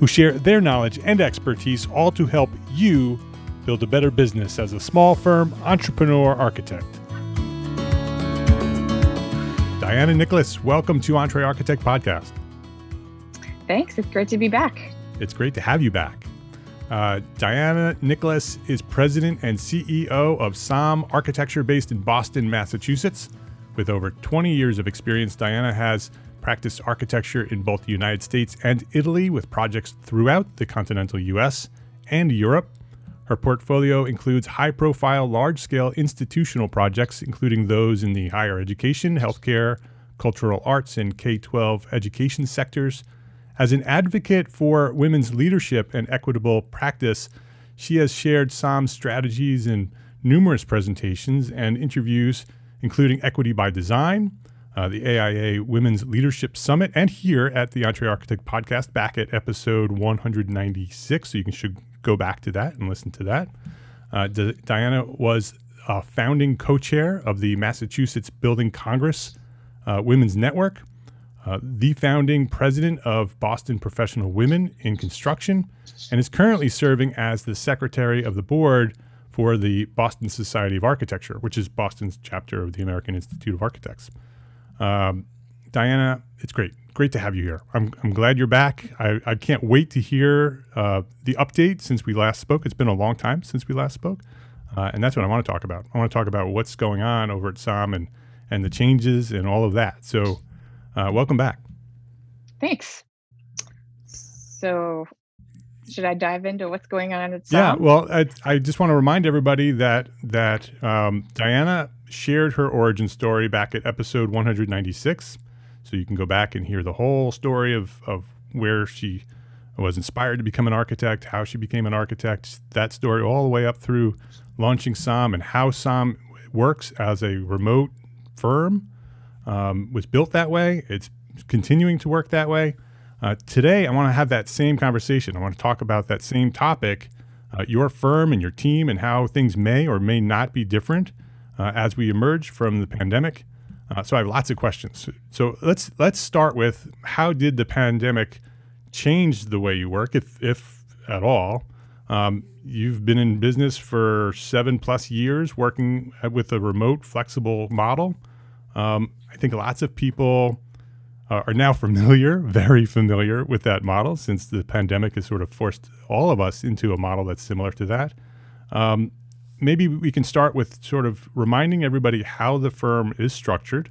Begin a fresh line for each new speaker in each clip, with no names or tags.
who share their knowledge and expertise, all to help you build a better business as a small firm entrepreneur architect. Diana Nicholas, welcome to EntreArchitect Podcast.
Thanks. It's great to be back.
It's great to have you back. Uh, Diana Nicholas is president and CEO of SOM Architecture based in Boston, Massachusetts. With over 20 years of experience, Diana has practiced architecture in both the United States and Italy with projects throughout the continental US and Europe. Her portfolio includes high profile, large scale institutional projects, including those in the higher education, healthcare, cultural arts, and K 12 education sectors. As an advocate for women's leadership and equitable practice, she has shared SOM's strategies in numerous presentations and interviews, including Equity by Design, uh, the AIA Women's Leadership Summit, and here at the EntreArchitect podcast back at episode 196. So you can should go back to that and listen to that. Uh, D- Diana was a founding co chair of the Massachusetts Building Congress uh, Women's Network, uh, the founding president of Boston Professional Women in Construction, and is currently serving as the secretary of the board for the Boston Society of Architecture, which is Boston's chapter of the American Institute of Architects. Um, Diana, it's great. Great to have you here. I'm, I'm glad you're back. I, I can't wait to hear uh, the update since we last spoke. It's been a long time since we last spoke. Uh, and that's what I want to talk about. I want to talk about what's going on over at SOM and, and the changes and all of that. So, uh, welcome back.
Thanks. So, should I dive into what's going on at
SOM? Yeah, well, I, I just want to remind everybody that that um, Diana shared her origin story back at episode 196. So you can go back and hear the whole story of, of where she was inspired to become an architect, how she became an architect, that story all the way up through launching SOM and how SOM works as a remote firm. Um, was built that way. It's continuing to work that way. Uh, today, I want to have that same conversation. I want to talk about that same topic, uh, your firm and your team, and how things may or may not be different uh, as we emerge from the pandemic. Uh, so I have lots of questions. So let's let's start with how did the pandemic change the way you work, if if at all? Um, you've been in business for seven plus years, working with a remote, flexible model. Um, I think lots of people uh, are now familiar, very familiar with that model since the pandemic has sort of forced all of us into a model that's similar to that. Um, maybe we can start with sort of reminding everybody how the firm is structured,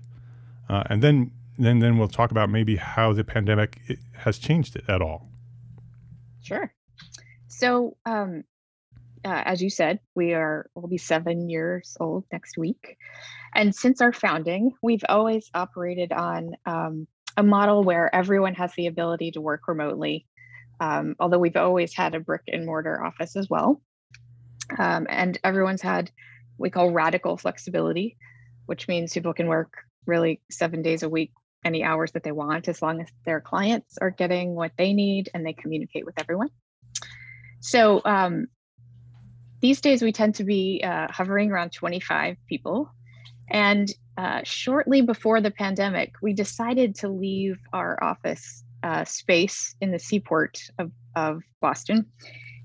uh, and then then then we'll talk about maybe how the pandemic has changed it at all.
Sure. So, um, uh, as you said, we are will be seven years old next week, and since our founding, we've always operated on um, a model where everyone has the ability to work remotely. Um, although we've always had a brick and mortar office as well, um, and everyone's had we call radical flexibility, which means people can work really seven days a week, any hours that they want, as long as their clients are getting what they need and they communicate with everyone. So um, these days we tend to be uh, hovering around 25 people. And uh, shortly before the pandemic, we decided to leave our office uh, space in the seaport of, of Boston.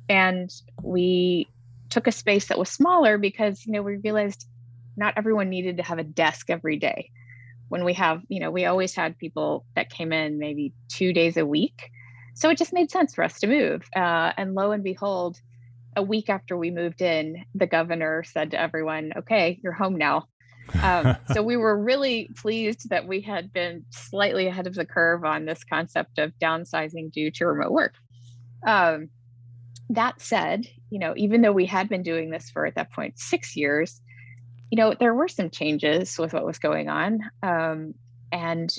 And we took a space that was smaller because, you know, we realized not everyone needed to have a desk every day. When we have, you know, we always had people that came in maybe two days a week. So it just made sense for us to move. Uh, and lo and behold, a week after we moved in, the governor said to everyone, okay, you're home now. Um, so we were really pleased that we had been slightly ahead of the curve on this concept of downsizing due to remote work. Um, that said, you know, even though we had been doing this for at that point six years, you know, there were some changes with what was going on. Um, and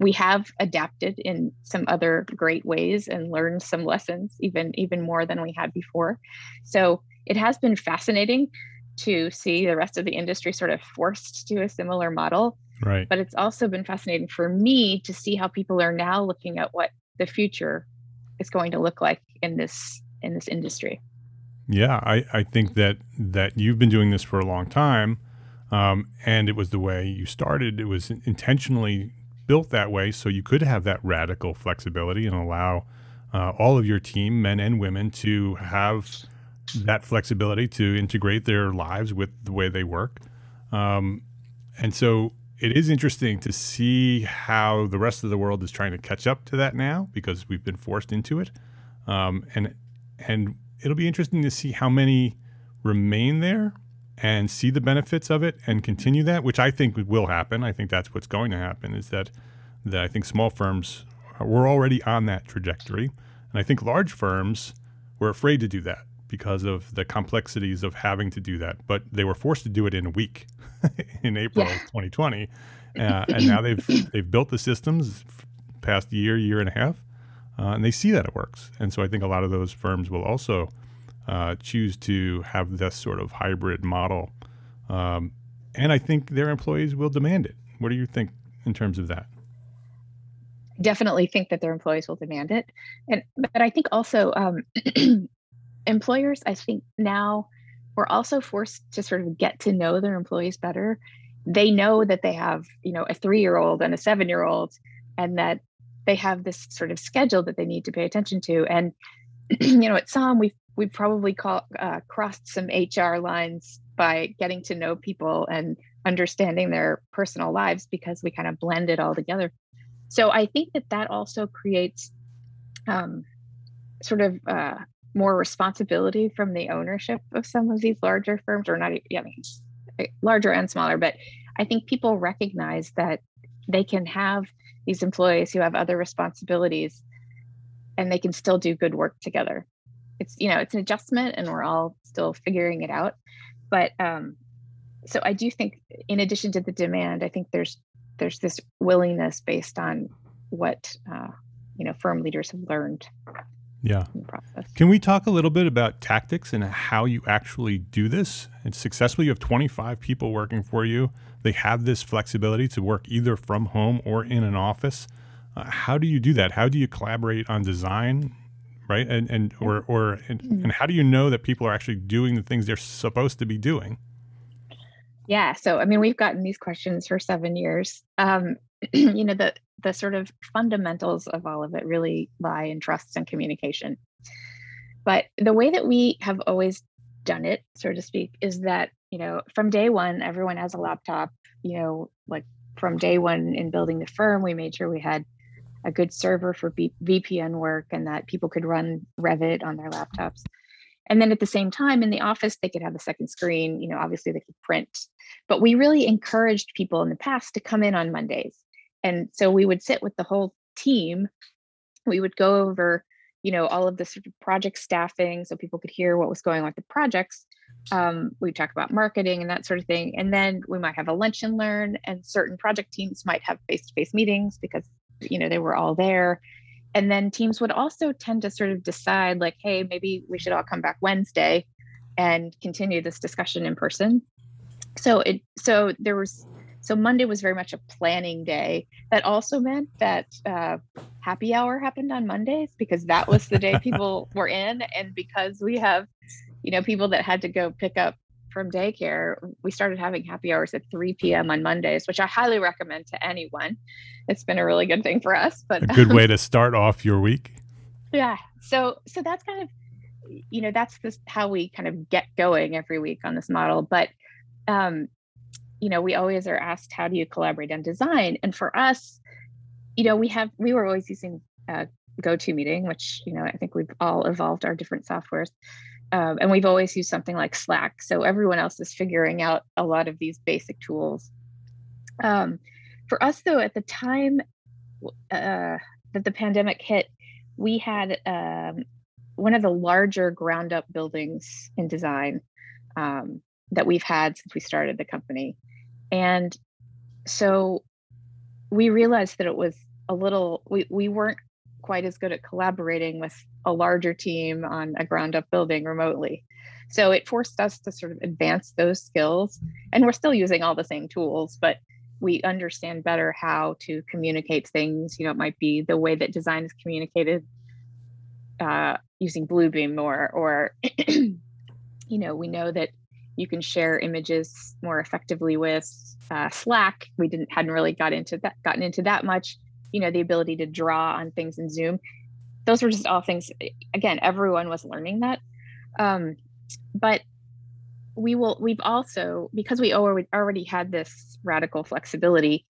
we have adapted in some other great ways and learned some lessons even even more than we had before so it has been fascinating to see the rest of the industry sort of forced to a similar model
right
but it's also been fascinating for me to see how people are now looking at what the future is going to look like in this in this industry
yeah i i think that that you've been doing this for a long time um, and it was the way you started it was intentionally built that way so you could have that radical flexibility and allow uh, all of your team, men and women, to have that flexibility to integrate their lives with the way they work. Um, and so it is interesting to see how the rest of the world is trying to catch up to that now because we've been forced into it. Um, and and it'll be interesting to see how many remain there and see the benefits of it and continue that, which I think will happen. I think that's what's going to happen is that, that I think small firms were already on that trajectory. And I think large firms were afraid to do that because of the complexities of having to do that. But they were forced to do it in a week in April yeah. of 2020. Uh, and now they've, they've built the systems past year, year and a half, uh, and they see that it works. And so I think a lot of those firms will also – uh, choose to have this sort of hybrid model. Um, and I think their employees will demand it. What do you think in terms of that?
Definitely think that their employees will demand it, and but I think also um, employers. I think now we're also forced to sort of get to know their employees better. They know that they have you know a three-year-old and a seven-year-old, and that they have this sort of schedule that they need to pay attention to. And you know, at SOM, we we probably call, uh, crossed some HR lines by getting to know people and understanding their personal lives because we kind of blend it all together. So I think that that also creates um, sort of uh, more responsibility from the ownership of some of these larger firms, or not, I mean, larger and smaller. But I think people recognize that they can have these employees who have other responsibilities and they can still do good work together. It's you know it's an adjustment and we're all still figuring it out. But um so i do think in addition to the demand i think there's there's this willingness based on what uh, you know firm leaders have learned
yeah. can we talk a little bit about tactics and how you actually do this? And successfully you have 25 people working for you they have this flexibility to work either from home or in an office uh, how do you do that how do you collaborate on design right? And and or or and, mm-hmm. and how do you know that people are actually doing the things they're supposed to be doing?
Yeah, so I mean, we've gotten these questions for seven years. Um, you know, the the sort of fundamentals of all of it really lie in trust and communication. But the way that we have always done it, so to speak, is that you know, from day one, everyone has a laptop. You know, like from day one in building the firm, we made sure we had a good server for B- VPN work and that people could run Revit on their laptops. And then at the same time in the office, they could have a second screen. You know, obviously they could print. But we really encouraged people in the past to come in on Mondays. And so we would sit with the whole team. We would go over, you know, all of the sort of project staffing so people could hear what was going on with the projects. Um, we talk about marketing and that sort of thing. And then we might have a lunch and learn, and certain project teams might have face to face meetings because, you know, they were all there. And then teams would also tend to sort of decide like hey maybe we should all come back wednesday and continue this discussion in person. So it so there was so monday was very much a planning day. That also meant that uh, happy hour happened on mondays because that was the day people were in and because we have you know people that had to go pick up from daycare, we started having happy hours at 3 p.m. on Mondays, which I highly recommend to anyone. It's been a really good thing for us. But
a good um, way to start off your week.
Yeah. So so that's kind of you know that's this how we kind of get going every week on this model. But um, you know we always are asked how do you collaborate on design, and for us, you know we have we were always using uh, GoToMeeting, which you know I think we've all evolved our different softwares um, and we've always used something like Slack. So everyone else is figuring out a lot of these basic tools. Um, for us, though, at the time uh, that the pandemic hit, we had um, one of the larger ground up buildings in design um, that we've had since we started the company. And so we realized that it was a little, we, we weren't quite as good at collaborating with a larger team on a ground up building remotely. So it forced us to sort of advance those skills. And we're still using all the same tools, but we understand better how to communicate things. You know, it might be the way that design is communicated uh, using Bluebeam more, or, you know, we know that you can share images more effectively with uh, Slack. We didn't hadn't really got into that gotten into that much, you know the ability to draw on things in zoom those were just all things again everyone was learning that. Um, but we will we've also because we already had this radical flexibility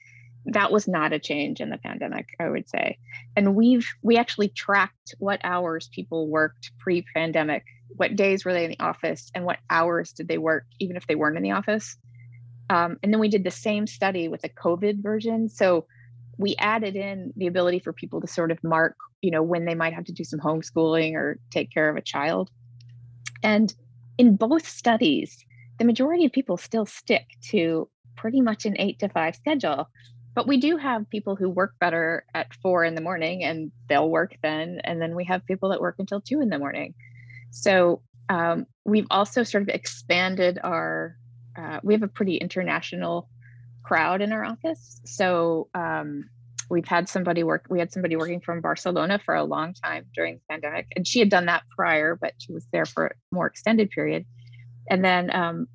that was not a change in the pandemic i would say. And we've we actually tracked what hours people worked pre-pandemic what days were they in the office and what hours did they work even if they weren't in the office. Um, and then we did the same study with the covid version. So we added in the ability for people to sort of mark, you know, when they might have to do some homeschooling or take care of a child. And in both studies, the majority of people still stick to pretty much an eight to five schedule. But we do have people who work better at four in the morning and they'll work then. And then we have people that work until two in the morning. So um, we've also sort of expanded our, uh, we have a pretty international crowd in our office. So um, we've had somebody work, we had somebody working from Barcelona for a long time during the pandemic. And she had done that prior, but she was there for a more extended period. And then um,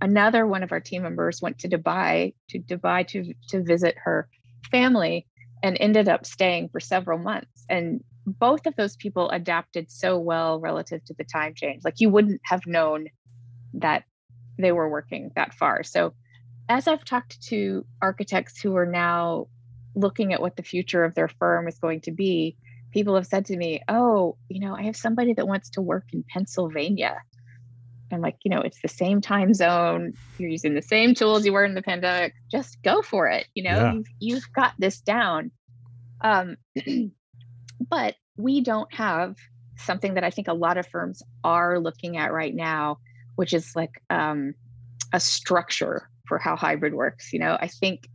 another one of our team members went to Dubai to Dubai to to visit her family and ended up staying for several months. And both of those people adapted so well relative to the time change. Like you wouldn't have known that they were working that far. So as I've talked to architects who are now looking at what the future of their firm is going to be, people have said to me, Oh, you know, I have somebody that wants to work in Pennsylvania. I'm like, you know, it's the same time zone. You're using the same tools you were in the pandemic. Just go for it. You know, yeah. you've, you've got this down. Um, but we don't have something that I think a lot of firms are looking at right now, which is like um, a structure for how hybrid works. You know, I think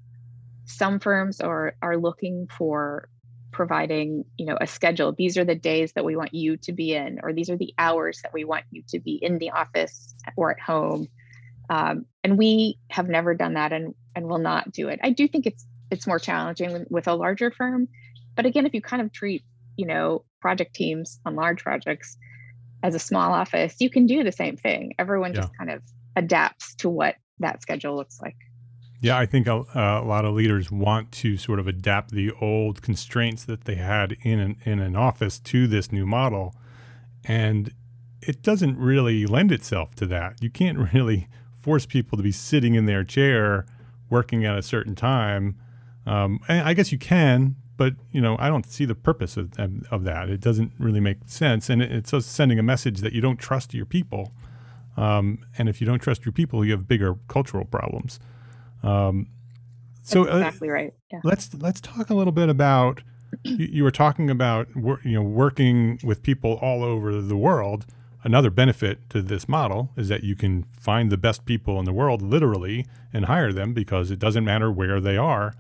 some firms are are looking for providing you know a schedule these are the days that we want you to be in or these are the hours that we want you to be in the office or at home um, and we have never done that and and will not do it i do think it's it's more challenging with a larger firm but again if you kind of treat you know project teams on large projects as a small office you can do the same thing everyone yeah. just kind of adapts to what that schedule looks like.
Yeah, I think a, a, lot of leaders want to sort of adapt the old constraints that they had in an, in an office to this new model. And it doesn't really lend itself to that. You can't really force people to be sitting in their chair working at a certain time. Um, I guess you can, but you know, I don't see the purpose of of that. It doesn't really make sense, and it's just sending a message that you don't trust your people. Um, and if you don't trust your people, you have bigger cultural problems. Um,
so That's uh, exactly uh, right.
Yeah. Let's let's talk a little bit about. You, you were talking about you know working with people all over the world. Another benefit to this model is that you can find the best people in the world, literally, and hire them because it doesn't matter where they are.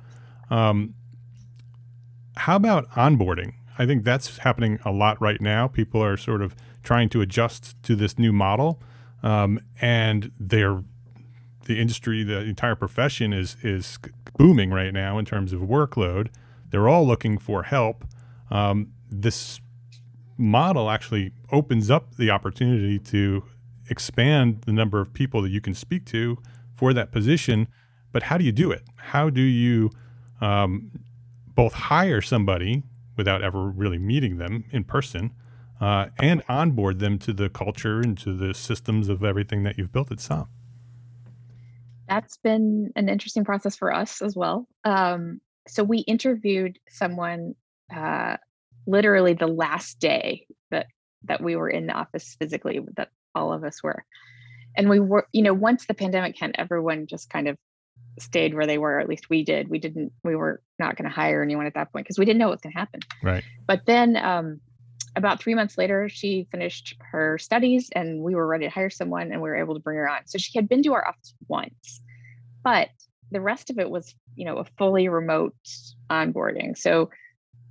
Um, how about onboarding? I think that's happening a lot right now. People are sort of trying to adjust to this new model, um, and they're the industry, the entire profession is is booming right now in terms of workload. They're all looking for help. Um, this model actually opens up the opportunity to expand the number of people that you can speak to for that position. But how do you do it? How do you um, both hire somebody without ever really meeting them in person uh, and onboard them to the culture and to the systems of everything that you've built at SOM?
That's been an interesting process for us as well. Um, so we interviewed someone uh, literally the last day that that we were in the office physically that all of us were and we were you know once the pandemic hit everyone just kind of stayed where they were at least we did we didn't we were not going to hire anyone at that point because we didn't know what was going to happen
right
but then um, about three months later she finished her studies and we were ready to hire someone and we were able to bring her on so she had been to our office once but the rest of it was you know a fully remote onboarding so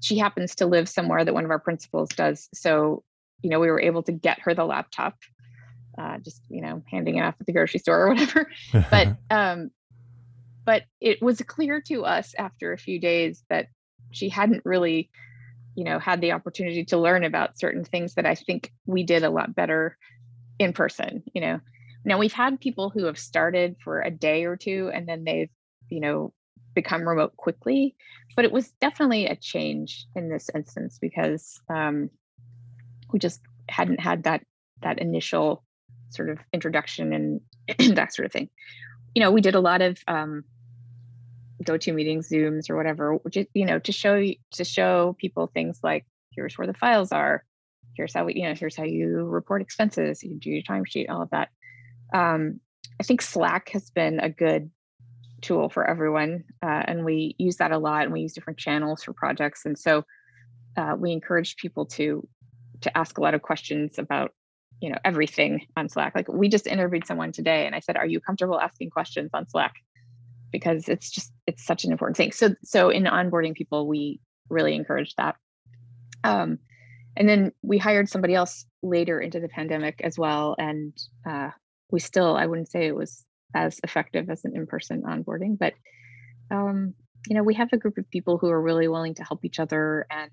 she happens to live somewhere that one of our principals does. So, you know, we were able to get her the laptop, uh, just, you know, handing it off at the grocery store or whatever. but, um, but it was clear to us after a few days that she hadn't really, you know, had the opportunity to learn about certain things that I think we did a lot better in person, you know. Now we've had people who have started for a day or two and then they've, you know, become remote quickly but it was definitely a change in this instance because um, we just hadn't had that that initial sort of introduction and that sort of thing you know we did a lot of um, GoToMeetings zooms or whatever is you know to show to show people things like here's where the files are here's how we you know here's how you report expenses you do your timesheet all of that um, i think slack has been a good tool for everyone. Uh, and we use that a lot and we use different channels for projects. And so uh, we encourage people to to ask a lot of questions about you know everything on Slack. Like we just interviewed someone today and I said, are you comfortable asking questions on Slack? Because it's just it's such an important thing. So so in onboarding people, we really encourage that. Um, and then we hired somebody else later into the pandemic as well. And uh, we still, I wouldn't say it was as effective as an in-person onboarding but um, you know we have a group of people who are really willing to help each other and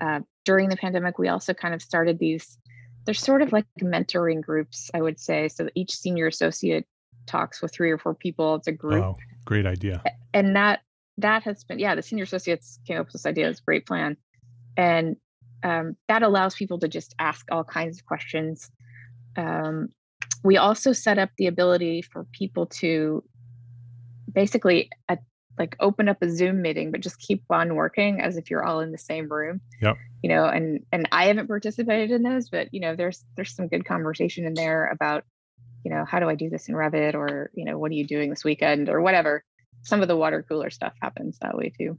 uh, during the pandemic we also kind of started these they're sort of like mentoring groups i would say so each senior associate talks with three or four people it's a group.
Wow, great idea.
And that that has been yeah the senior associates came up with this idea it's a great plan. And um, that allows people to just ask all kinds of questions. Um, we also set up the ability for people to basically uh, like open up a zoom meeting but just keep on working as if you're all in the same room.
Yep.
You know and and i haven't participated in those but you know there's there's some good conversation in there about you know how do i do this in revit or you know what are you doing this weekend or whatever some of the water cooler stuff happens that way too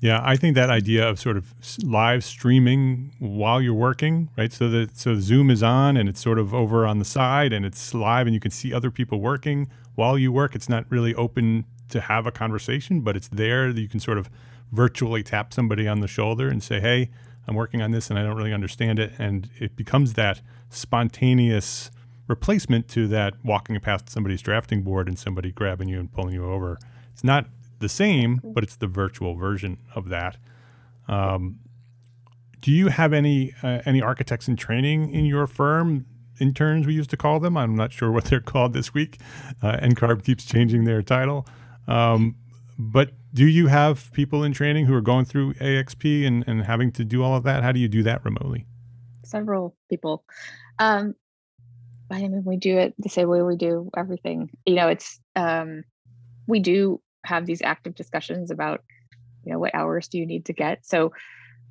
yeah, I think that idea of sort of live streaming while you're working, right? So that so Zoom is on and it's sort of over on the side and it's live and you can see other people working while you work. It's not really open to have a conversation, but it's there. that You can sort of virtually tap somebody on the shoulder and say, "Hey, I'm working on this and I don't really understand it," and it becomes that spontaneous replacement to that walking past somebody's drafting board and somebody grabbing you and pulling you over. It's not the same, but it's the virtual version of that. Um, do you have any uh, any architects in training in your firm? Interns, we used to call them. I'm not sure what they're called this week. Uh, NCARB keeps changing their title. Um, but do you have people in training who are going through AXP and, and having to do all of that? How do you do that remotely?
Several people. Um, I mean, we do it the same way we do everything. You know, it's um, we do have these active discussions about you know what hours do you need to get. So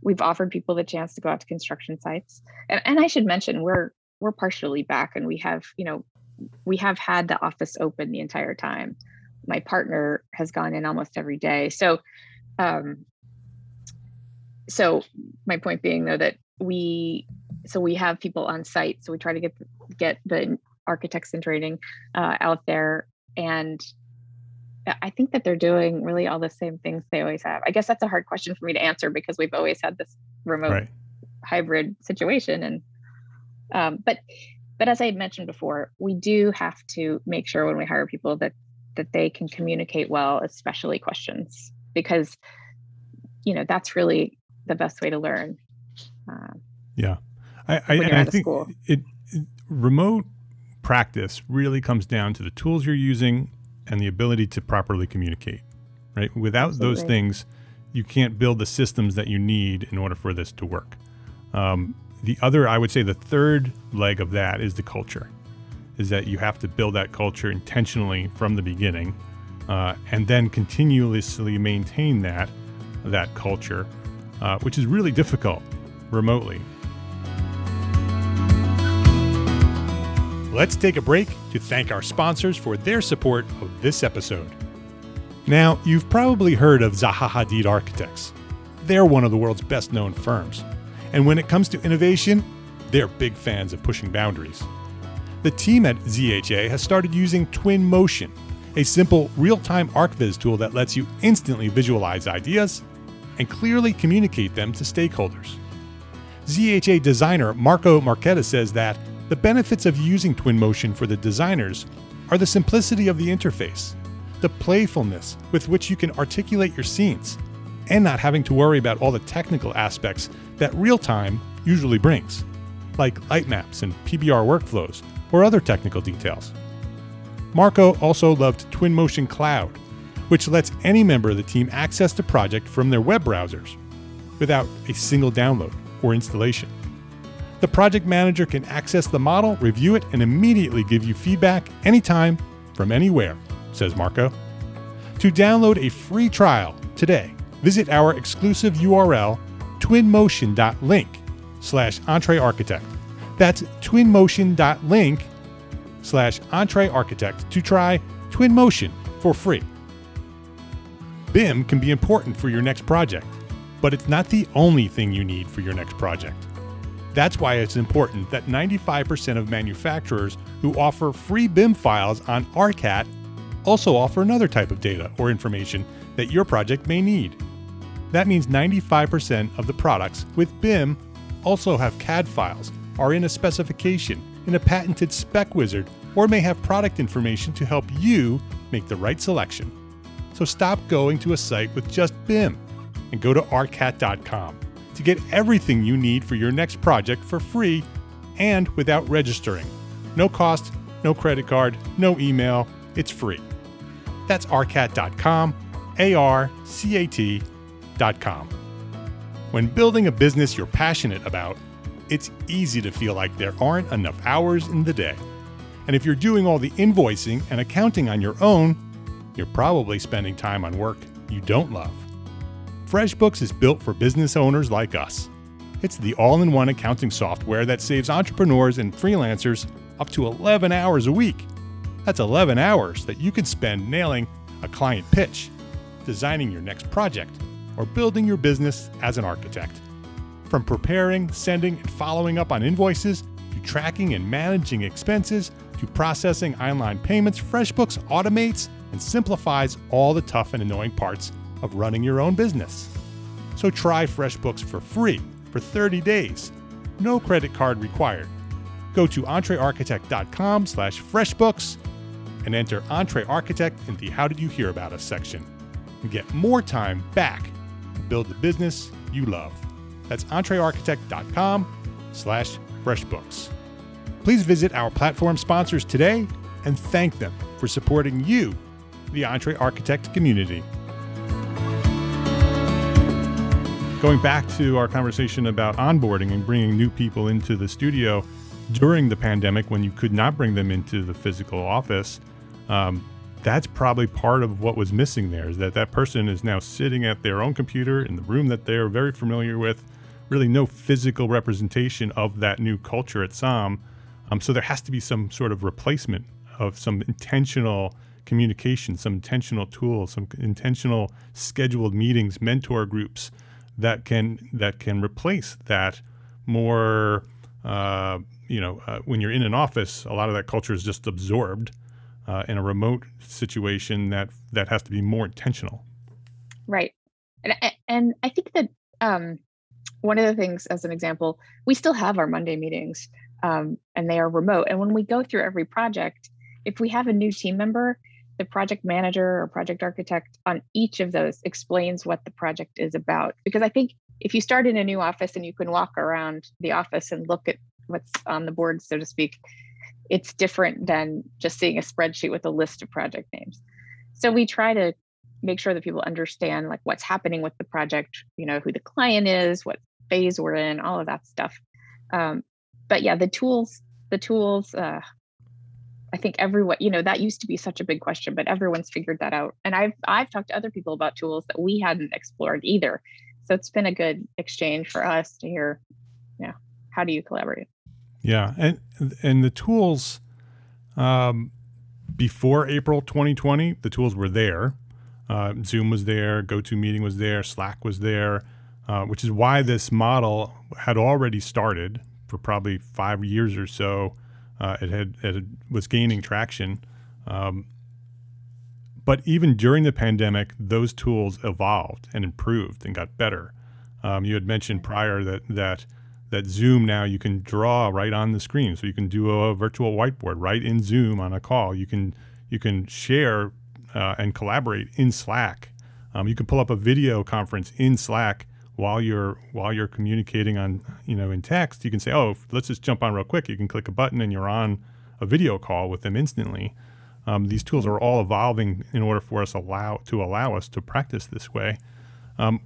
we've offered people the chance to go out to construction sites. And, and i should mention we're we're partially back and we have you know we have had the office open the entire time. My partner has gone in almost every day. So um so my point being though that we so we have people on site so we try to get get the architects in training uh, out there. And i think that they're doing really all the same things they always have. I guess that's a hard question for me to answer because we've always had this remote right. hybrid situation and um, but but as i had mentioned before we do have to make sure when we hire people that that they can communicate well especially questions because you know that's really the best way to learn
uh, yeah i i, I think it, it remote practice really comes down to the tools you're using and the ability to properly communicate right without Absolutely. those things you can't build the systems that you need in order for this to work um, the other, I would say, the third leg of that is the culture, is that you have to build that culture intentionally from the beginning, uh, and then continuously maintain that that culture, uh, which is really difficult remotely. Let's take a break to thank our sponsors for their support of this episode. Now, you've probably heard of Zaha Hadid Architects. They're one of the world's best known firms. And when it comes to innovation, they're big fans of pushing boundaries. The team at ZHA has started using Twinmotion, a simple real time ArchViz tool that lets you instantly visualize ideas and clearly communicate them to stakeholders. ZHA designer Marco Marchetta says that the benefits of using Twinmotion for the designers are the simplicity of the interface, the playfulness with which you can articulate your scenes, and not having to worry about all the technical aspects that real time usually brings, like light maps and PBR workflows or other technical details. Marco also loved Twinmotion Cloud, which lets any member of the team access the project from their web browsers without a single download or installation. The project manager can access the model, review it, and immediately give you feedback anytime from anywhere, says Marco. To download a free trial today, visit our exclusive URL twinmotion.link slash entrearchitect. That's twinmotion.link slash entrearchitect to try Twinmotion for free. BIM can be important for your next project, but it's not the only thing you need for your next project. That's why it's important that 95% of manufacturers who offer free BIM files on ARCAT also offer another type of data or information that your project may need. That means 95% of the products with BIM also have CAD files, are in a specification, in a patented spec wizard, or may have product information to help you make the right selection. So stop going to a site with just BIM and go to arcat.com to get everything you need for your next project for free and without registering. No cost, no credit card, no email, it's free. That's arcat.com, A R C A T when building a business you're passionate about, it's easy to feel like there aren't enough hours in the day. And if you're doing all the invoicing and accounting on your own, you're probably spending time on work you don't love. FreshBooks is built for business owners like us. It's the all in one accounting software that saves entrepreneurs and freelancers up to 11 hours a week. That's 11 hours that you could spend nailing a client pitch, designing your next project, or building your business as an architect. From preparing, sending, and following up on invoices, to tracking and managing expenses, to processing online payments, FreshBooks automates and simplifies all the tough and annoying parts of running your own business. So try FreshBooks for free for 30 days. No credit card required. Go to entrearchitect.com slash freshbooks and enter EntreArchitect in the How Did You Hear About Us section and get more time back to build the business you love. That's entrearchitect.com slash freshbooks. Please visit our platform sponsors today and thank them for supporting you, the EntreArchitect community. Going back to our conversation about onboarding and bringing new people into the studio during the pandemic when you could not bring them into the physical office, um, that's probably part of what was missing there is that that person is now sitting at their own computer in the room that they're very familiar with really no physical representation of that new culture at SOM. Um, so there has to be some sort of replacement of some intentional communication, some intentional tools, some intentional scheduled meetings, mentor groups that can that can replace that more. Uh, you know, uh, when you're in an office, a lot of that culture is just absorbed. Uh, in a remote situation, that that has to be more intentional.
Right, and and I think that um, one of the things, as an example, we still have our Monday meetings um, and they are remote. And when we go through every project, if we have a new team member, the project manager or project architect on each of those explains what the project is about. Because I think if you start in a new office and you can walk around the office and look at what's on the board, so to speak, it's different than just seeing a spreadsheet with a list of project names. So we try to make sure that people understand like what's happening with the project, you know, who the client is, what phase we're in, all of that stuff. Um, but yeah, the tools, the tools, uh, I think everyone, you know, that used to be such a big question, but everyone's figured that out. And I've I've talked to other people about tools that we hadn't explored either. So it's been a good exchange for us to hear, yeah, how do you collaborate?
Yeah, and and the tools, um, before April 2020, the tools were there. Uh, Zoom was there, GoToMeeting was there, Slack was there. Uh, which is why this model had already started for probably five years or so. Uh, it had it was gaining traction, um, but even during the pandemic, those tools evolved and improved and got better. Um, you had mentioned prior that that that Zoom now you can draw right on the screen, so you can do a virtual whiteboard right in Zoom on a call. You can you can share uh, and collaborate in Slack. Um, you can pull up a video conference in Slack while you're while you're communicating on you know in text you can say oh let's just jump on real quick. You can click a button and you're on a video call with them instantly. Um, these tools are all evolving in order for us allow to allow us to practice this way. Um,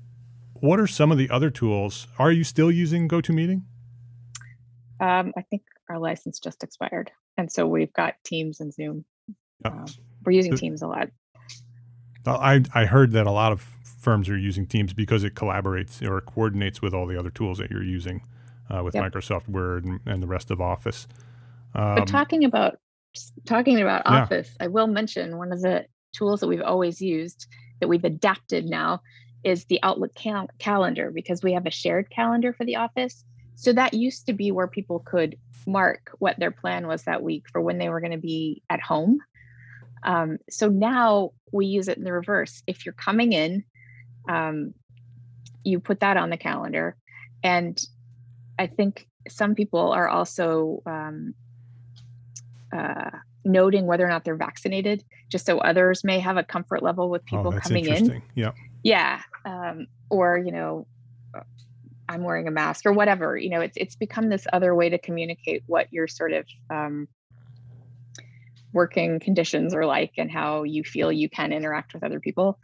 what are some of the other tools? Are you still using gotomeeting?
Um, i think our license just expired and so we've got teams and zoom. Yep. Um, we're using teams a lot.
I, I heard that a lot of firms are using Teams because it collaborates or coordinates with all the other tools that you're using uh, with yep. Microsoft Word and, and, the rest of Office.
Um, but talking about talking about yeah. Office, I will mention one of the tools that we've always used that we've adapted now is the Outlook cal- calendar because we have a shared calendar for the office. So that used to be where people could mark what their plan was that week for when they were going to be at home. Um, so now we use it in the reverse. If you're coming in um, you put that on the calendar. And I think some people are also um, uh, noting whether or not they're vaccinated, just so others may have a comfort level with oh, people oh, coming in.
Yeah.
Yeah. Um, or, you know, I'm wearing a mask or whatever. You know, it's it's become this other way to communicate what your sort of um, working conditions are like and how you feel you can interact with other people.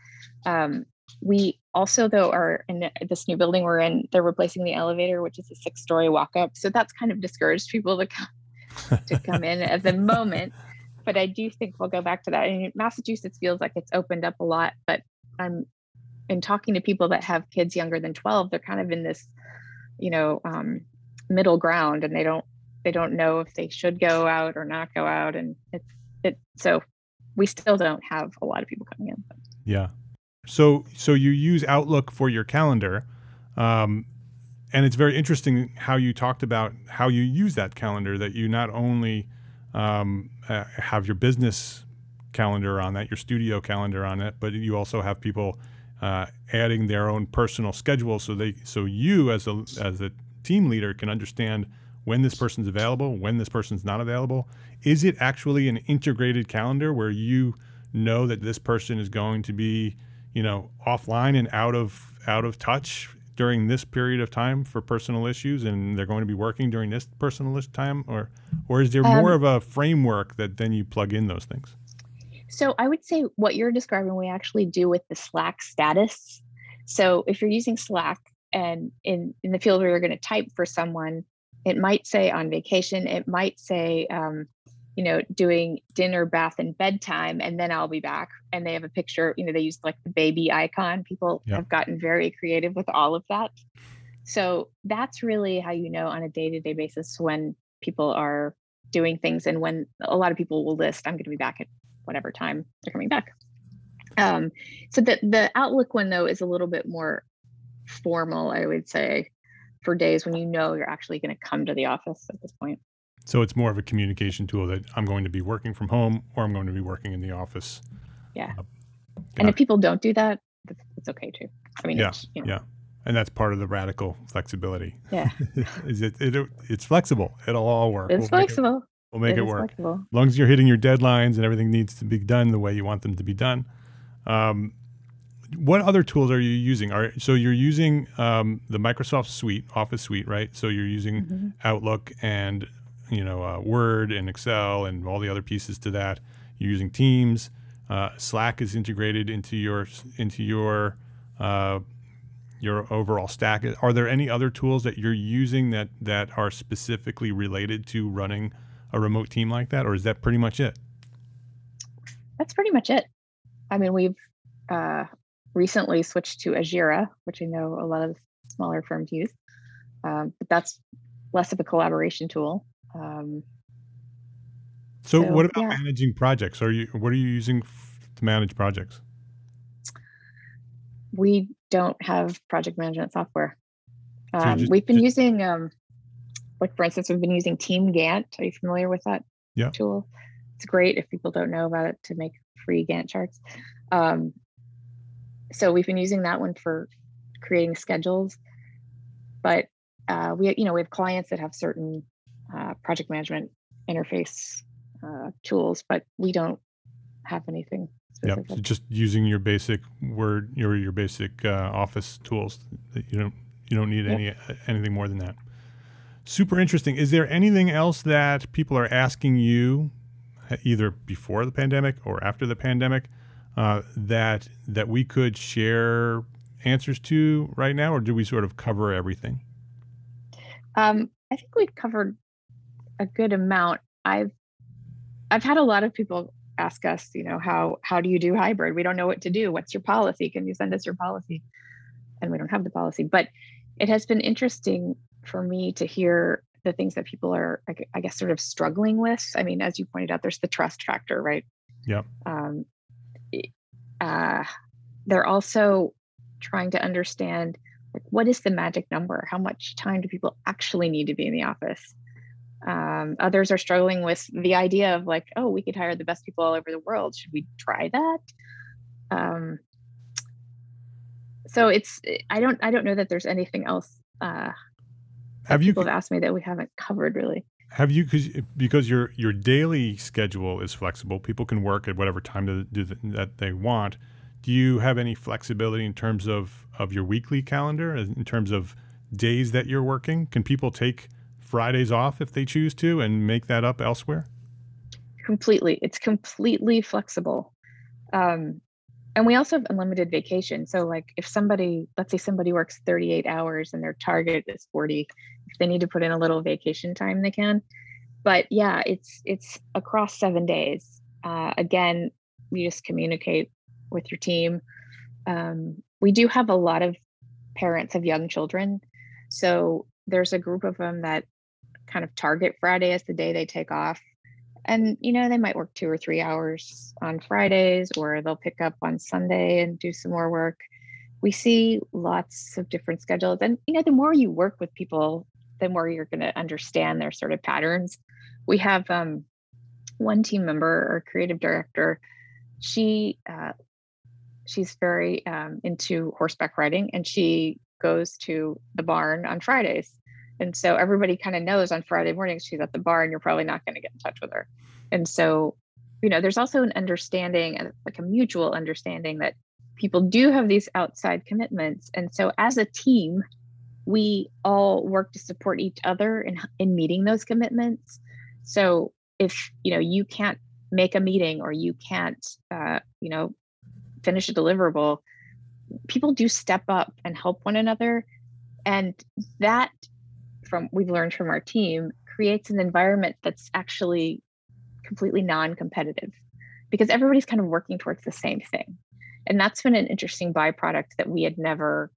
Um, we also though are in this new building we're in they're replacing the elevator which is a six story walk up so that's kind of discouraged people to come to come in at the moment. But i do think we'll go back to that. And massachusetts feels like it's opened up a lot but i'm in talking to people that have kids younger than 12 they're kind of in this you know um, middle ground and they don't they don't know if they should go out or not go out. And it's it so we still don't have a lot of people coming in.
Yeah so so you use Outlook for your calendar, um, and it's very interesting how you talked about how you use that calendar. That you not only um, uh, have your business calendar on that, your studio calendar on it, but you also have people uh, adding their own personal schedule. So they so you as a as a team leader can understand when this person's available, when this person's not available. Is it actually an integrated calendar where you know that this person is going to be you know, offline and out of out of touch during this period of time for personal issues and they're going to be working during this personal time or or is there um, more of a framework that then you plug in those things?
So i would say what you're describing we actually do with the slack status. So if you're using slack and in in the field where you're going to type for someone it might say on vacation it might say um, you know, doing dinner, bath, and bedtime, and then I'll be back. And they have a picture, you know, they use like the baby icon. People have gotten very creative with all of that. So that's really how you know on a day to day basis when people are doing things and when a lot of people will list, I'm going to be back at whatever time they're coming back. Um, so the, the Outlook one, though, is a little bit more formal, I would say, for days when you know you're actually going to come to the office at this point.
So it's more of a communication tool that I'm going to be working from home or I'm going to be working in the office.
Yeah. Uh, and if people don't do that, it's okay too. I mean,
yeah, you know. yeah. And that's part of the radical flexibility.
Yeah.
Is it, it, It's flexible. It'll all work.
It's we'll flexible.
Make it, we'll make it, it work. Flexible. As long as you're hitting your deadlines and everything needs to be done the way you want them to be done. Um, what other tools are you using? Are so you're using um, the Microsoft Suite, Office Suite, right? So you're using mm-hmm. Outlook and you know uh, Word and Excel and all the other pieces to that. You're using Teams. Uh, Slack is integrated into your into your uh, your overall stack. Are there any other tools that you're using that that are specifically related to running a remote team like that, or is that pretty much it?
That's pretty much it. I mean, we've uh, recently switched to Ajira, which I know a lot of smaller firms use, um, but that's less of a collaboration tool. Um,
so, so, what about yeah. managing projects? Are you what are you using f- to manage projects?
We don't have project management software. Um, so just, we've been just, using, um, like for instance, we've been using TeamGantt. Are you familiar with that
yeah.
tool? It's great if people don't know about it to make free Gantt charts. Um, so we've been using that one for creating schedules, but uh, we, you know, we have clients that have certain project management interface uh, tools, but we don't have anything.
Yeah, so just using your basic Word, your your basic uh, Office tools. You don't you don't need yep. any anything more than that. Super interesting. Is there anything else that people are asking you, either before the pandemic or after the pandemic, uh, that that we could share answers to right now, or do we sort of cover everything?
Um, I think we've covered a good amount. I've I've had a lot of people ask us, you know, how how do you do hybrid? We don't know what to do. What's your policy? Can you send us your policy? And we don't have the policy, but it has been interesting for me to hear the things that people are, I guess, sort of struggling with. I mean, as you pointed out, there's the trust factor, right?
Yeah.
Um, uh, they're also trying to understand like what is the magic number? How much time do people actually need to be in the office? Um, others are struggling with the idea of like, oh, we could hire the best people all over the world. Should we try that? Um, so it's I don't I don't know that there's anything else. Uh, have you people have asked me that we haven't covered really?
Have you because because your your daily schedule is flexible. People can work at whatever time to do that they want. Do you have any flexibility in terms of of your weekly calendar in terms of days that you're working? Can people take Fridays off if they choose to and make that up elsewhere?
Completely. It's completely flexible. Um, and we also have unlimited vacation. So, like, if somebody, let's say somebody works 38 hours and their target is 40, if they need to put in a little vacation time, they can. But yeah, it's it's across seven days. Uh, again, you just communicate with your team. Um, we do have a lot of parents of young children, so there's a group of them that kind of target Friday as the day they take off. And, you know, they might work two or three hours on Fridays, or they'll pick up on Sunday and do some more work. We see lots of different schedules. And, you know, the more you work with people, the more you're going to understand their sort of patterns. We have um, one team member, our creative director, she, uh, she's very um, into horseback riding and she goes to the barn on Fridays and so everybody kind of knows on Friday mornings she's at the bar and you're probably not going to get in touch with her. And so, you know, there's also an understanding and like a mutual understanding that people do have these outside commitments. And so as a team, we all work to support each other in, in meeting those commitments. So if, you know, you can't make a meeting or you can't, uh, you know, finish a deliverable, people do step up and help one another. And that from we've learned from our team creates an environment that's actually completely non-competitive because everybody's kind of working towards the same thing. And that's been an interesting byproduct that we had never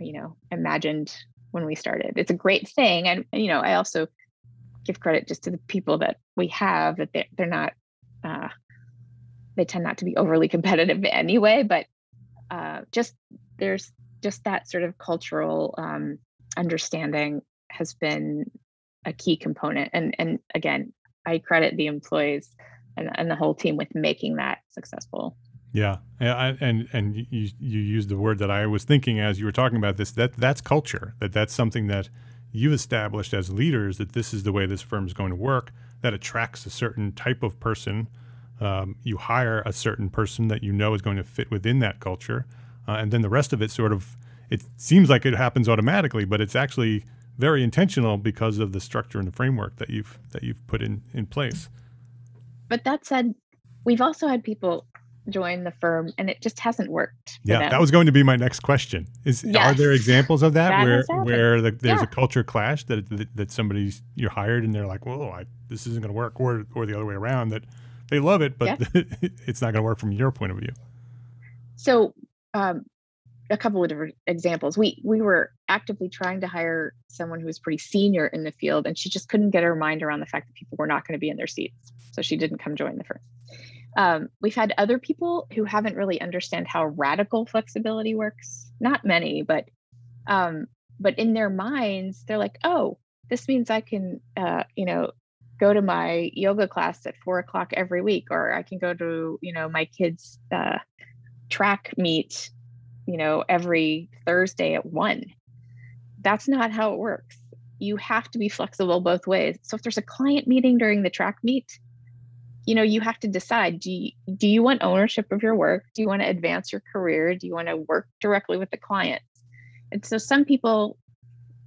you know imagined when we started. It's a great thing and you know i also give credit just to the people that we have that they're, they're not uh, they tend not to be overly competitive anyway but uh, just there's just that sort of cultural um, understanding has been a key component and and again i credit the employees and, and the whole team with making that successful
yeah, yeah, and and you you used the word that I was thinking as you were talking about this. That that's culture. That that's something that you've established as leaders. That this is the way this firm is going to work. That attracts a certain type of person. Um, you hire a certain person that you know is going to fit within that culture, uh, and then the rest of it sort of it seems like it happens automatically, but it's actually very intentional because of the structure and the framework that you've that you've put in in place.
But that said, we've also had people join the firm and it just hasn't worked.
Yeah, that was going to be my next question. Is yes. are there examples of that, that where where the, there's yeah. a culture clash that, that that somebody's you're hired and they're like, "Whoa, I, this isn't going to work," or or the other way around that they love it, but yeah. it's not going to work from your point of view.
So, um, a couple of different examples. We we were actively trying to hire someone who was pretty senior in the field, and she just couldn't get her mind around the fact that people were not going to be in their seats, so she didn't come join the firm. Um, we've had other people who haven't really understand how radical flexibility works. Not many, but um, but in their minds, they're like, oh, this means I can, uh, you know, go to my yoga class at four o'clock every week, or I can go to, you know, my kids' uh, track meet, you know, every Thursday at one. That's not how it works. You have to be flexible both ways. So if there's a client meeting during the track meet, you know you have to decide do you, do you want ownership of your work do you want to advance your career do you want to work directly with the clients and so some people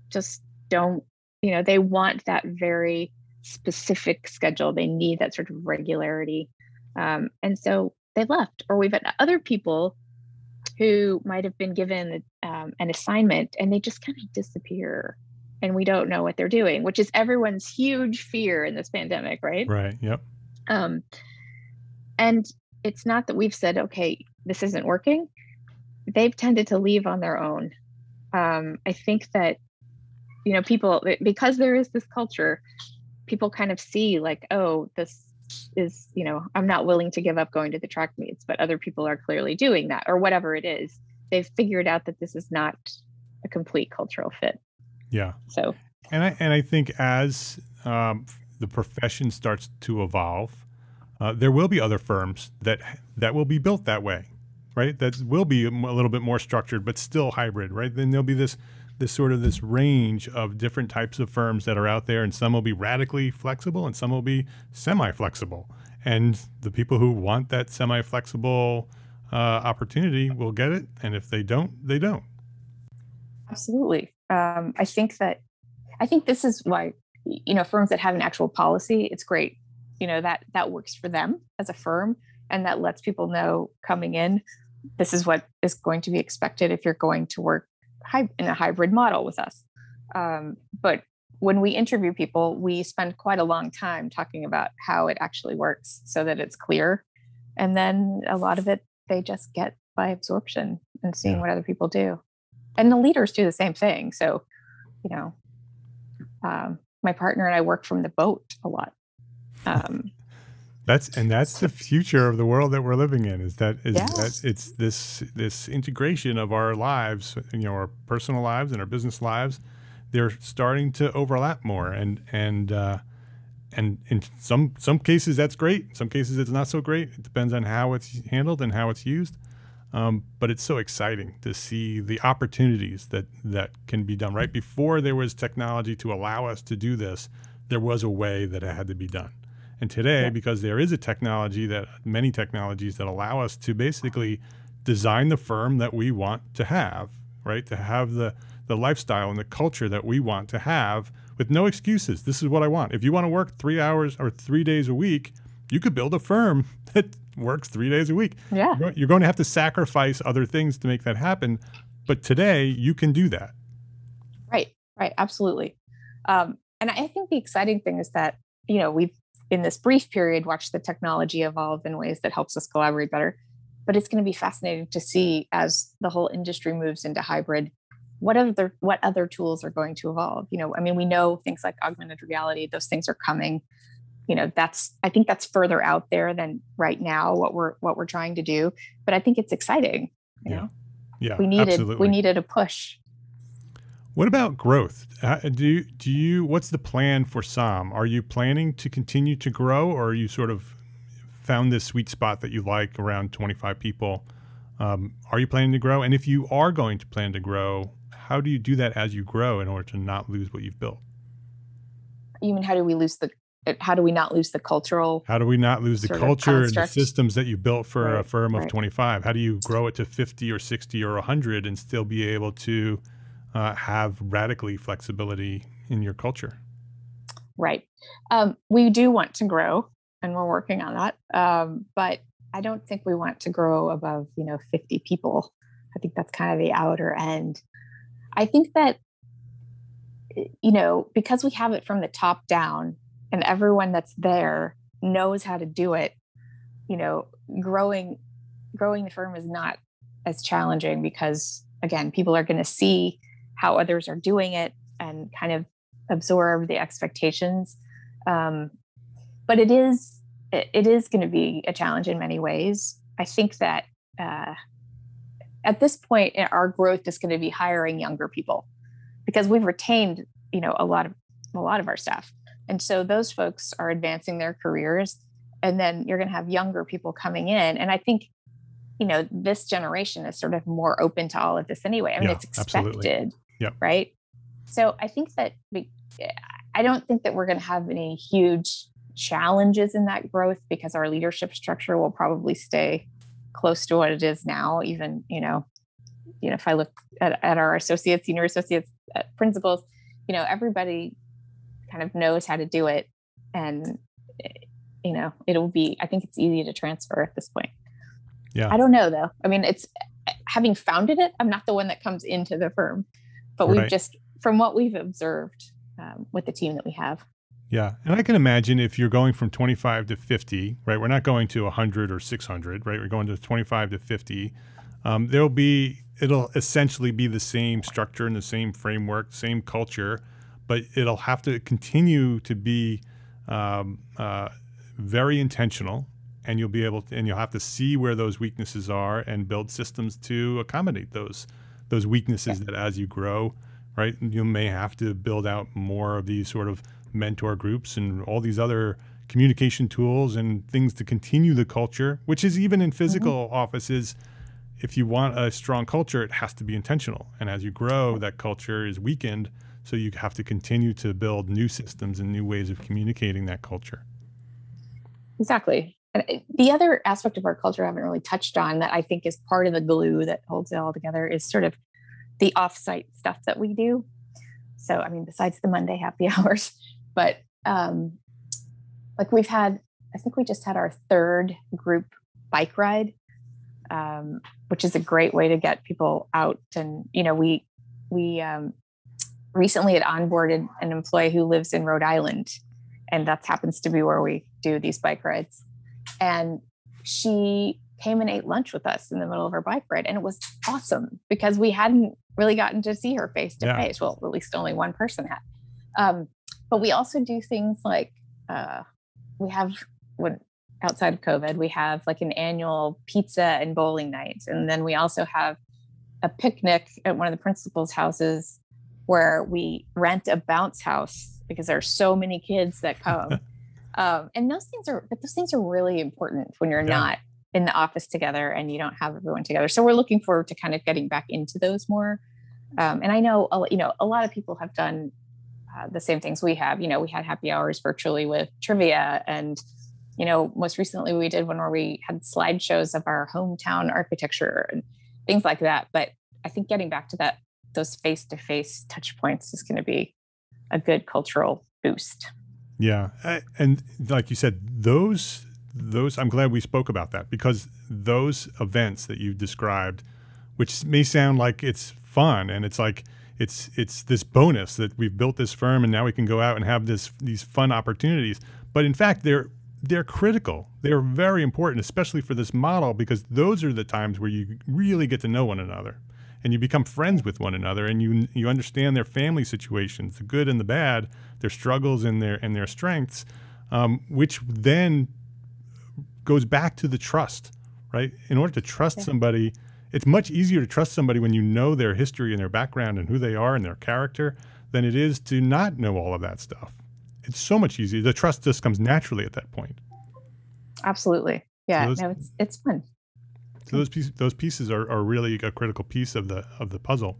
just don't you know they want that very specific schedule they need that sort of regularity um, and so they left or we've had other people who might have been given um, an assignment and they just kind of disappear and we don't know what they're doing which is everyone's huge fear in this pandemic right
right yep
um, and it's not that we've said, okay, this isn't working. They've tended to leave on their own. Um, I think that, you know, people, because there is this culture, people kind of see like, oh, this is, you know, I'm not willing to give up going to the track meets, but other people are clearly doing that or whatever it is. They've figured out that this is not a complete cultural fit.
Yeah.
So,
and I, and I think as um, the profession starts to evolve, uh, there will be other firms that that will be built that way, right? That will be a little bit more structured, but still hybrid, right? Then there'll be this this sort of this range of different types of firms that are out there, and some will be radically flexible, and some will be semi-flexible. And the people who want that semi-flexible uh, opportunity will get it, and if they don't, they don't.
Absolutely. Um, I think that I think this is why you know firms that have an actual policy it's great you know that that works for them as a firm and that lets people know coming in this is what is going to be expected if you're going to work in a hybrid model with us um, but when we interview people we spend quite a long time talking about how it actually works so that it's clear and then a lot of it they just get by absorption and seeing yeah. what other people do and the leaders do the same thing so you know um, my partner and I work from the boat a lot. Um,
that's and that's the future of the world that we're living in. Is that is that it's this this integration of our lives, you know, our personal lives and our business lives. They're starting to overlap more, and and uh, and in some some cases that's great. In some cases it's not so great. It depends on how it's handled and how it's used. Um, but it's so exciting to see the opportunities that that can be done. Right before there was technology to allow us to do this, there was a way that it had to be done. And today, yeah. because there is a technology that many technologies that allow us to basically design the firm that we want to have, right? To have the the lifestyle and the culture that we want to have with no excuses. This is what I want. If you want to work three hours or three days a week, you could build a firm that works three days a week.
Yeah.
You're going to have to sacrifice other things to make that happen. But today you can do that.
Right, right, absolutely. Um, and I think the exciting thing is that, you know, we've in this brief period watch the technology evolve in ways that helps us collaborate better. But it's going to be fascinating to see as the whole industry moves into hybrid what other what other tools are going to evolve? You know i mean we know things like augmented reality those things are coming. You know that's i think that's further out there than right now what we're what we're trying to do. But i think it's exciting you
yeah.
know?
Yeah
we needed
absolutely.
we needed a push
what about growth? Do do you what's the plan for SAAM? are you planning to continue to grow or are you sort of found this sweet spot that you like around 25 people? Um, are you planning to grow? And if you are going to plan to grow how do you do that as you grow in order to not lose what you've built?
You mean how do we lose the how do we not lose the cultural
how do we not lose the culture and the systems that you built for right, a firm of right. 25 how do you grow it to 50 or 60 or 100 and still be able to uh, have radically flexibility in your culture.
Right. Um, we do want to grow and we're working on that um, but i don't think we want to grow above you know 50 people. I think that's kind of the outer end. I think that you know because we have it from the top down and everyone that's there knows how to do it you know growing growing the firm is not as challenging because again people are going to see how others are doing it and kind of absorb the expectations um, but it is it is going to be a challenge in many ways i think that uh, at this point our growth is going to be hiring younger people because we've retained you know a lot of a lot of our staff and so those folks are advancing their careers. And then you're going to have younger people coming in. And I think, you know, this generation is sort of more open to all of this anyway. I mean, yeah, it's expected.
Yeah.
Right. So I think that we, eh, I don't think that we're going to have any huge challenges in that growth because our leadership structure will probably stay close to what it is now, even, you know, you know, if I look at, at our associates, senior associates, uh, principals, you know, everybody kind of knows how to do it and eh, you know it'll be i think it's easy to transfer at this point
yeah
i don't know though i mean it's eh, having founded it i'm not the one that comes into the firm but we've just from what we've observed um, with the team that we have.
Yeah and i can imagine if you're going from 25 to 50 right we're not going to 100 or 600 right we're going to 25 to 50 um, there'll be it'll essentially be the same structure and the same framework same culture but it'll have to continue to be um, uh, very intentional and you'll be able to, and you'll have to see where those weaknesses are and build systems to accommodate those those weaknesses yeah. that as you grow right you may have to build out more of these sort of mentor groups and all these other communication tools and things to continue the culture which is even in physical mm-hmm. offices if you want a strong culture it has to be intentional and as you grow that culture is weakened so you have to continue to build new systems and new ways of communicating that culture.
Exactly. And the other aspect of our culture I haven't really touched on that I think is part of the glue that holds it all together is sort of the offsite stuff that we do. So, I mean, besides the Monday happy hours, but um, like we've had, I think we just had our third group bike ride, um, which is a great way to get people out. And, you know, we, we um, recently had onboarded an employee who lives in Rhode Island, and that happens to be where we do these bike rides. And she came and ate lunch with us in the middle of her bike ride, and it was awesome because we hadn't really gotten to see her face to face. Well, at least only one person had. Um, but we also do things like uh, we have when outside of COVID, we have like an annual pizza and bowling night, and then we also have a picnic at one of the principal's houses where we rent a bounce house because there are so many kids that come. um, and those things are, but those things are really important when you're yeah. not in the office together and you don't have everyone together. So we're looking forward to kind of getting back into those more. Um, and I know, you know, a lot of people have done uh, the same things we have. You know, we had happy hours virtually with trivia, and you know, most recently we did one where we had slideshows of our hometown architecture and things like that. But I think getting back to that those face to face touch points is going to be a good cultural boost.
Yeah, uh, and like you said, those those I'm glad we spoke about that because those events that you described, which may sound like it's fun and it's like it's it's this bonus that we've built this firm and now we can go out and have this these fun opportunities, but in fact, they're they're critical. They're very important, especially for this model, because those are the times where you really get to know one another and you become friends with one another and you you understand their family situations, the good and the bad, their struggles and their and their strengths, um, which then goes back to the trust, right? In order to trust yeah. somebody, it's much easier to trust somebody when you know their history and their background and who they are and their character than it is to not know all of that stuff it's so much easier. The trust just comes naturally at that point.
Absolutely. Yeah. So those, no, it's it's fun.
So those pieces those pieces are, are really a critical piece of the of the puzzle.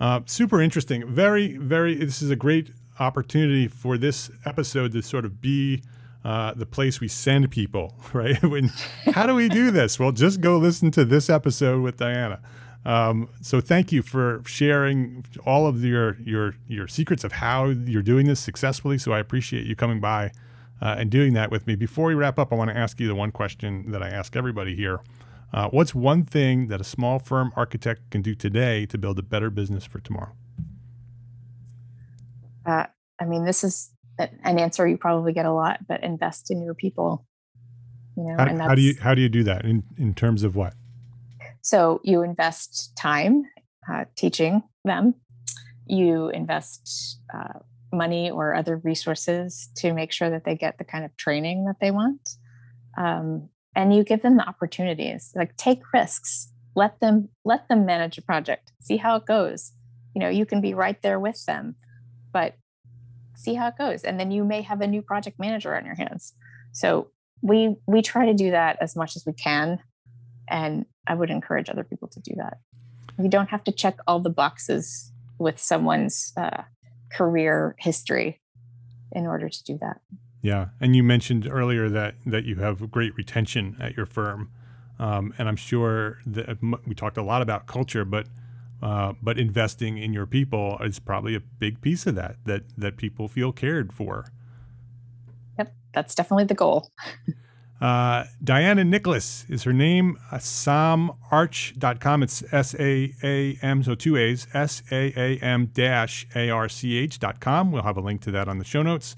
Uh, super interesting. Very very. This is a great opportunity for this episode to sort of be uh, the place we send people. Right? when how do we do this? Well, just go listen to this episode with Diana. Um, so thank you for sharing all of your your your secrets of how you're doing this successfully. So I appreciate you coming by uh, and doing that with me. Before we wrap up, I want to ask you the one question that I ask everybody here. Uh, what's one thing that a small firm architect can do today to build a better business for tomorrow?
Uh, I mean, this is an answer you probably get a lot, but invest in your people.
You know, how, how do you how do you do that in in terms of what?
So you invest time uh, teaching them, you invest uh, money or other resources to make sure that they get the kind of training that they want. Um, and you give them the opportunities like take risks. Let them let them manage a project. See how it goes. You know you can be right there with them but see how it goes. And then you may have a new project manager on your hands. So we we try to do that as much as we can and I would encourage other people to do that. You don't have to check all the boxes with someone's uh, career history in order to do that.
Yeah, and you mentioned earlier that that you have great retention at your firm, um, and I'm sure that we talked a lot about culture, but uh, but investing in your people is probably a big piece of that. That that people feel cared for.
Yep, that's definitely the goal.
Uh, Diana Nicholas is her name. Uh, SaamArch.com. It's S A A M, so two A's, S A A M dash A R C H.com. We'll have a link to that on the show notes.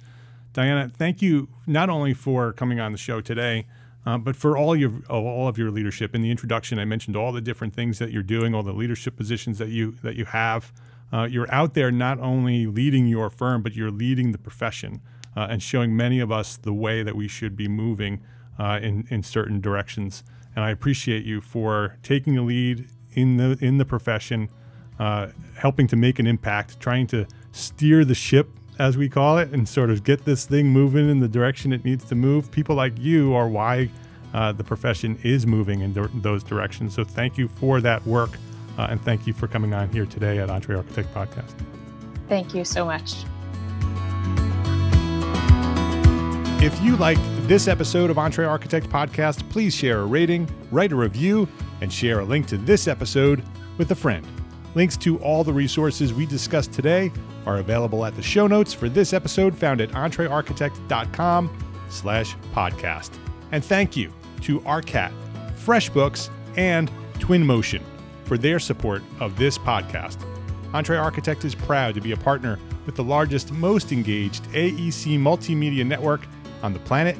Diana, thank you not only for coming on the show today, uh, but for all your all of your leadership. In the introduction, I mentioned all the different things that you're doing, all the leadership positions that you that you have. Uh, you're out there not only leading your firm, but you're leading the profession uh, and showing many of us the way that we should be moving uh, in in certain directions. And I appreciate you for taking the lead in the in the profession, uh, helping to make an impact, trying to steer the ship, as we call it, and sort of get this thing moving in the direction it needs to move. People like you are why uh, the profession is moving in those directions. So thank you for that work, uh, and thank you for coming on here today at EntreArchitect Podcast.
Thank you so much.
If you liked this episode of EntreArchitect Podcast, please share a rating, write a review, and share a link to this episode with a friend. Links to all the resources we discussed today are available at the show notes for this episode found at entrearchitect.com slash podcast. And thank you to ARCAT, FreshBooks, and Twinmotion for their support of this podcast. EntreArchitect is proud to be a partner with the largest, most engaged AEC multimedia network on the planet,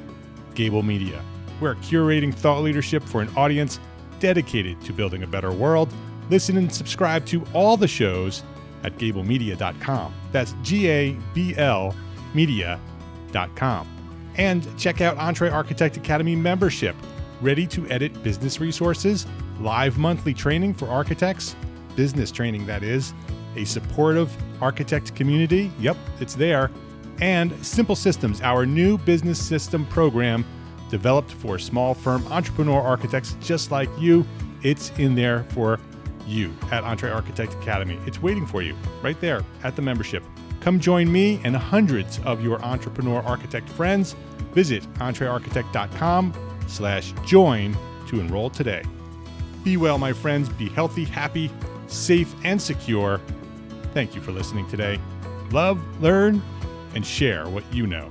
Gable Media. We're curating thought leadership for an audience dedicated to building a better world. Listen and subscribe to all the shows at gablemedia.com. That's G A B L media.com. And check out EntreArchitect Academy membership. Ready to edit business resources, live monthly training for architects, business training that is, a supportive architect community. Yep, it's there and Simple Systems, our new business system program developed for small firm entrepreneur architects just like you. It's in there for you at EntreArchitect Academy. It's waiting for you right there at the membership. Come join me and hundreds of your entrepreneur architect friends. Visit entrearchitect.com slash join to enroll today. Be well, my friends. Be healthy, happy, safe, and secure. Thank you for listening today. Love, learn, and share what you know.